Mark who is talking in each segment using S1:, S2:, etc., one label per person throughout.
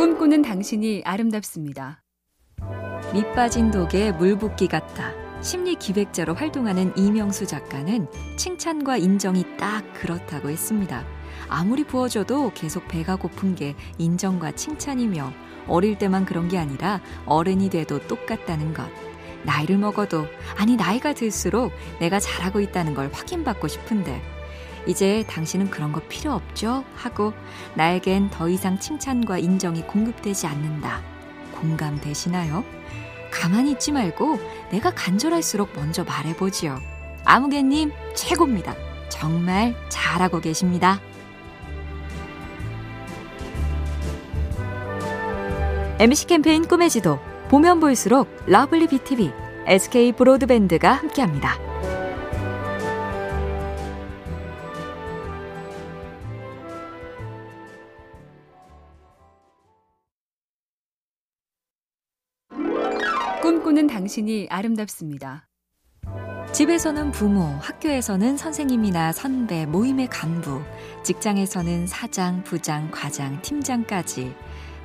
S1: 꿈꾸는 당신이 아름답습니다.
S2: 밑 빠진 독에 물 붓기 같다. 심리 기획자로 활동하는 이명수 작가는 칭찬과 인정이 딱 그렇다고 했습니다. 아무리 부어줘도 계속 배가 고픈 게 인정과 칭찬이며 어릴 때만 그런 게 아니라 어른이 돼도 똑같다는 것. 나이를 먹어도, 아니, 나이가 들수록 내가 잘하고 있다는 걸 확인받고 싶은데, 이제 당신은 그런 거 필요 없죠? 하고 나에겐 더 이상 칭찬과 인정이 공급되지 않는다. 공감되시나요? 가만히 있지 말고 내가 간절할수록 먼저 말해보지요. 아무개님 최고입니다. 정말 잘하고 계십니다. MC 캠페인 꿈의 지도 보면 볼수록 lovely BTV, SK 브로드밴드가 함께합니다.
S1: 꿈꾸는 당신이 아름답습니다.
S2: 집에서는 부모, 학교에서는 선생님이나 선배, 모임의 간부, 직장에서는 사장, 부장, 과장, 팀장까지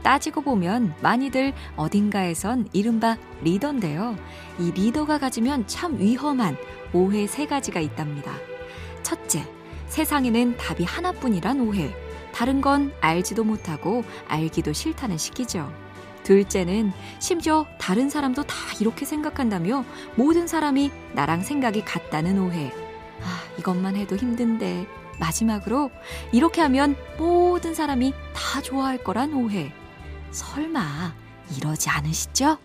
S2: 따지고 보면 많이들 어딘가에선 이른바 리더인데요. 이 리더가 가지면 참 위험한 오해 세 가지가 있답니다. 첫째, 세상에는 답이 하나뿐이란 오해. 다른 건 알지도 못하고 알기도 싫다는 시기죠. 둘째는 심지어 다른 사람도 다 이렇게 생각한다며 모든 사람이 나랑 생각이 같다는 오해. 아, 이것만 해도 힘든데. 마지막으로 이렇게 하면 모든 사람이 다 좋아할 거란 오해. 설마 이러지 않으시죠?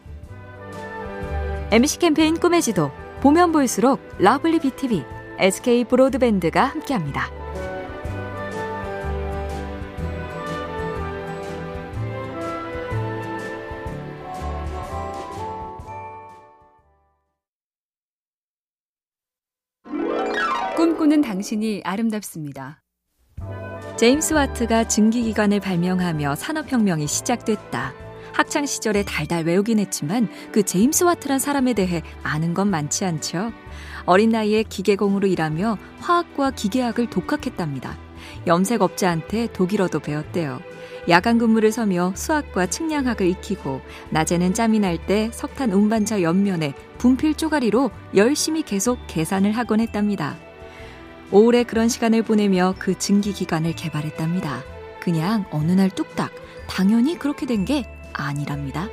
S2: MC 캠페인 꿈의 지도 보면 볼수록 lovely BTV, SK 브로드밴드가 함께합니다.
S1: 꿈꾸는 당신이 아름답습니다.
S2: 제임스 와트가 증기기관을 발명하며 산업혁명이 시작됐다. 학창 시절에 달달 외우긴 했지만 그 제임스 와트란 사람에 대해 아는 건 많지 않죠. 어린 나이에 기계공으로 일하며 화학과 기계학을 독학했답니다. 염색 업자한테 독일어도 배웠대요. 야간 근무를 서며 수학과 측량학을 익히고 낮에는 짬이 날 때 석탄 운반차 옆면에 분필 쪼가리로 열심히 계속 계산을 하곤 했답니다. 오래 그런 시간을 보내며 그 증기 기관을 개발했답니다. 그냥 어느 날 뚝딱 당연히 그렇게 된 게 아니랍니다.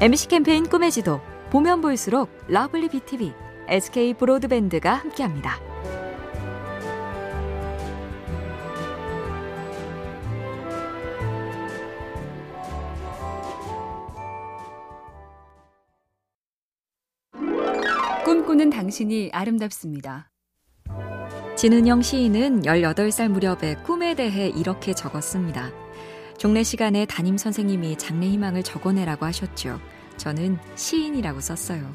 S2: MC 캠페인 꿈의 지도 보면 볼수록 lovely BTV, SK 브로드밴드가 함께합니다.
S1: 꿈꾸는 당신이 아름답습니다.
S2: 진은영 시인은 18살 무렵에 꿈에 대해 이렇게 적었습니다. 종례 시간에 담임 선생님이 장래 희망을 적어내라고 하셨죠. 저는 시인이라고 썼어요.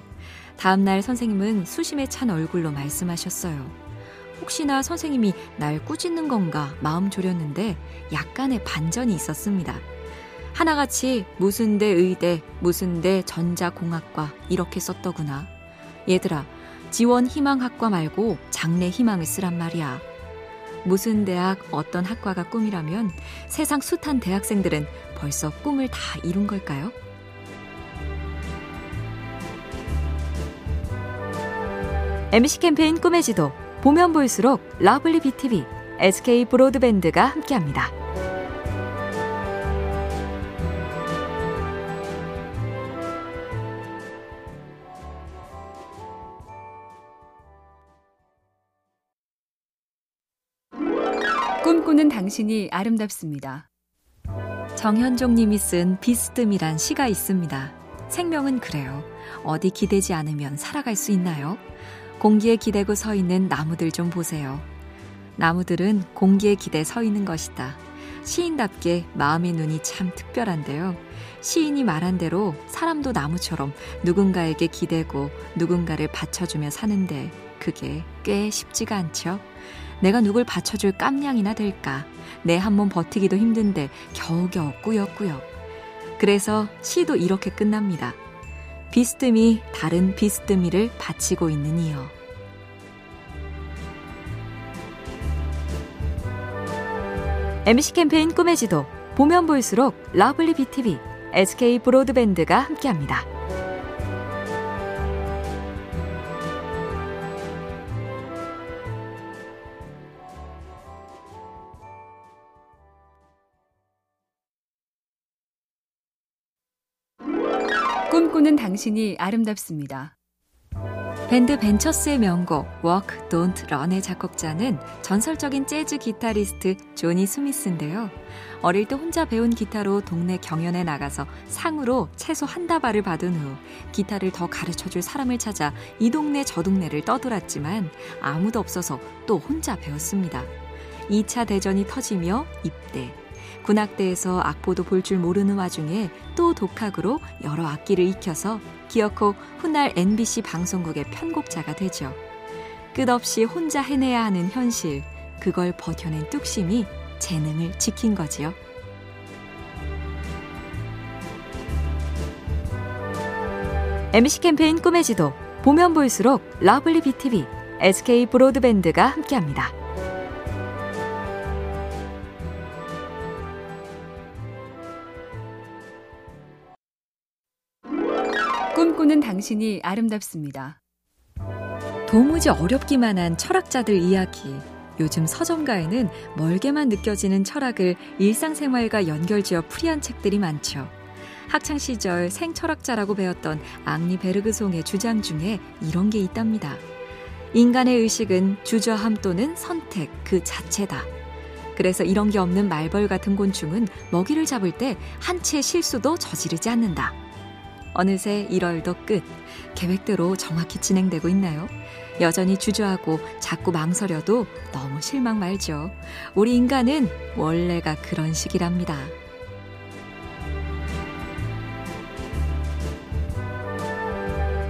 S2: 다음 날 선생님은 수심에 찬 얼굴로 말씀하셨어요. 혹시나 선생님이 날 꾸짖는 건가 마음 졸였는데 약간의 반전이 있었습니다. 하나같이 무슨 대 의대, 무슨 대 전자공학과 이렇게 썼더구나. 얘들아, 지원 희망 학과 말고 장래 희망을 쓰란 말이야. 무슨 대학, 어떤 학과가 꿈이라면 세상 숱한 대학생들은 벌써 꿈을 다 이룬 걸까요? MC 캠페인 꿈의 지도 보면 볼수록 lovely BTV, SK 브로드밴드가 함께합니다.
S1: 꿈꾸는 당신이 아름답습니다.
S2: 정현종 님이 쓴 비스듬이란 시가 있습니다. 생명은 그래요. 어디 기대지 않으면 살아갈 수 있나요? 공기에 기대고 서 있는 나무들 좀 보세요. 나무들은 공기에 기대 서 있는 것이다. 시인답게 마음의 눈이 참 특별한데요. 시인이 말한 대로 사람도 나무처럼 누군가에게 기대고 누군가를 받쳐주며 사는데 그게 꽤 쉽지가 않죠. 내가 누굴 받쳐줄 깜냥이나 될까. 내 한 몸 버티기도 힘든데 겨우겨우 꾸역꾸역. 그래서 시도 이렇게 끝납니다. 비스듬히 다른 비스듬히를 받치고 있는 이여. MC 캠페인 꿈의 지도 보면 볼수록 lovely BTV, SK 브로드밴드가 함께합니다.
S1: 꿈꾸는 당신이 아름답습니다.
S2: 밴드 벤처스의 명곡 Walk, Don't Run의 작곡자는 전설적인 재즈 기타리스트 조니 스미스인데요. 어릴 때 혼자 배운 기타로 동네 경연에 나가서 상으로 채소 한 다발을 받은 후 기타를 더 가르쳐 줄 사람을 찾아 이 동네 저 동네를 떠돌았지만 아무도 없어서 또 혼자 배웠습니다. 2차 대전이 터지며 입대. 군악대에서 악보도 볼 줄 모르는 와중에 또 독학으로 여러 악기를 익혀서 기어코 훗날 NBC 방송국의 편곡자가 되죠. 끝없이 혼자 해내야 하는 현실, 그걸 버텨낸 뚝심이 재능을 지킨 거지요. MBC 캠페인 꿈의 지도, 보면 볼수록 lovely BTV, SK 브로드밴드가 함께합니다.
S1: 꿈꾸는 당신이 아름답습니다.
S2: 도무지 어렵기만 한 철학자들 이야기. 요즘 서점가에는 멀게만 느껴지는 철학을 일상생활과 연결지어 풀이한 책들이 많죠. 학창 시절 생철학자라고 배웠던 앙리 베르그송의 주장 중에 이런 게 있답니다. 인간의 의식은 주저함 또는 선택 그 자체다. 그래서 이런 게 없는 말벌 같은 곤충은 먹이를 잡을 때 한 채 실수도 저지르지 않는다. 어느새 1월도 끝. 계획대로 정확히 진행되고 있나요? 여전히 주저하고 자꾸 망설여도 너무 실망 말죠. 우리 인간은 원래가 그런 식이랍니다.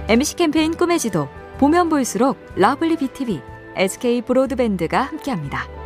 S2: MBC 캠페인 꿈의 지도 보면 볼수록 lovely BTV, SK 브로드밴드가 함께합니다.